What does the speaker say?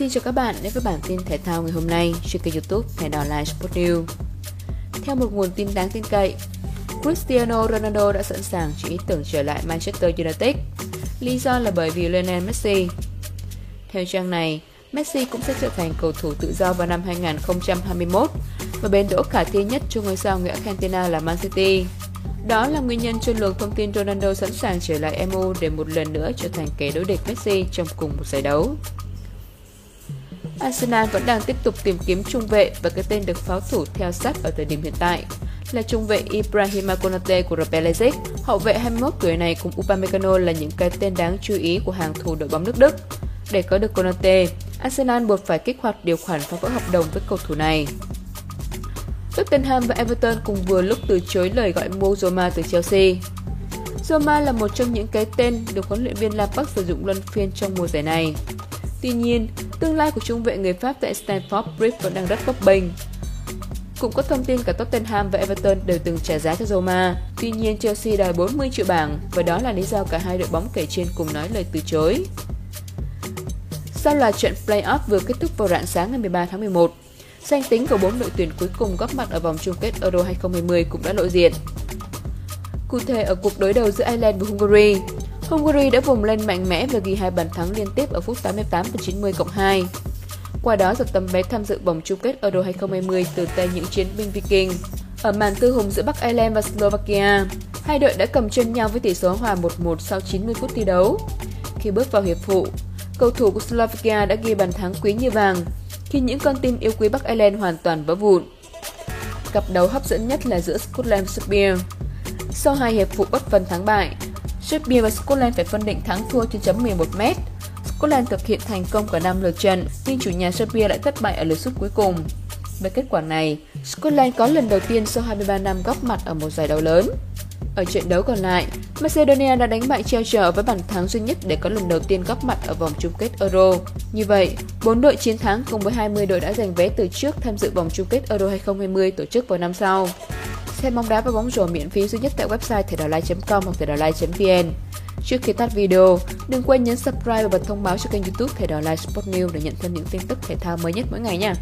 Xin chào các bạn đến với bản tin thể thao ngày hôm nay trên kênh youtube Thể Đỏ Live Sport News. Theo một nguồn tin đáng tin cậy, Cristiano Ronaldo đã sẵn sàng chỉ ý tưởng trở lại Manchester United. Lý do là bởi vì Lionel Messi. Theo trang này, Messi cũng sẽ trở thành cầu thủ tự do vào năm 2021 và bến đỗ khả thi nhất cho ngôi sao người Argentina là Man City. Đó là nguyên nhân cho luồng thông tin Ronaldo sẵn sàng trở lại MU để một lần nữa trở thành kẻ đối địch Messi trong cùng một giải đấu. Arsenal vẫn đang tiếp tục tìm kiếm trung vệ và cái tên được pháo thủ theo sát ở thời điểm hiện tại là trung vệ Ibrahima Konate của RB Leipzig. Hậu vệ 21 tuổi này cùng Upamecano là những cái tên đáng chú ý của hàng thủ đội bóng nước Đức. Để có được Konate, Arsenal buộc phải kích hoạt điều khoản phá vỡ hợp đồng với cầu thủ này. Tottenham và Everton cùng vừa lúc từ chối lời gọi mua Roma từ Chelsea. Roma là một trong những cái tên được huấn luyện viên Lampard sử dụng luân phiên trong mùa giải này. Tuy nhiên, tương lai của trung vệ người Pháp tại Stamford Bridge vẫn đang rất bấp bênh. Cũng có thông tin cả Tottenham và Everton đều từng trả giá cho Roma. Tuy nhiên, Chelsea đòi 40 triệu bảng và đó là lý do cả hai đội bóng kể trên cùng nói lời từ chối. Sau loạt trận play-off vừa kết thúc vào rạng sáng ngày 13 tháng 11, danh tính của bốn đội tuyển cuối cùng góp mặt ở vòng chung kết Euro 2020 cũng đã lộ diện. Cụ thể ở cuộc đối đầu giữa Ireland và Hungary, Hungary đã vùng lên mạnh mẽ và ghi hai bàn thắng liên tiếp ở phút 88 và 90 cộng 2. Qua đó giật tấm vé tham dự vòng chung kết Euro 2020 từ tay những chiến binh Viking. Ở màn tư hùng giữa Bắc Ireland và Slovakia, hai đội đã cầm chân nhau với tỷ số hòa 1-1 sau 90 phút thi đấu. Khi bước vào hiệp phụ, cầu thủ của Slovakia đã ghi bàn thắng quý như vàng khi những con tim yêu quý Bắc Ireland hoàn toàn vỡ vụn. Cặp đấu hấp dẫn nhất là giữa Scotland và Serbia. Sau hai hiệp phụ bất phân thắng bại, Serbia và Scotland phải phân định thắng thua trên chấm 11 m. Scotland thực hiện thành công cả năm lượt trận, nhưng chủ nhà Serbia lại thất bại ở lượt sút cuối cùng. Với kết quả này, Scotland có lần đầu tiên sau 23 năm góp mặt ở một giải đấu lớn. Ở trận đấu còn lại, Macedonia đã đánh bại Chelsea với bàn thắng duy nhất để có lần đầu tiên góp mặt ở vòng chung kết Euro. Như vậy, 4 đội chiến thắng cùng với 20 đội đã giành vé từ trước tham dự vòng chung kết Euro 2020 tổ chức vào năm sau. Xem bóng đá và bóng rổ miễn phí duy nhất tại website thể com hoặc thể vn Trước khi tắt video, đừng quên nhấn subscribe và bật thông báo cho kênh youtube Thể Đỏ Live Sport News để nhận thêm những tin tức thể thao mới nhất mỗi ngày nha.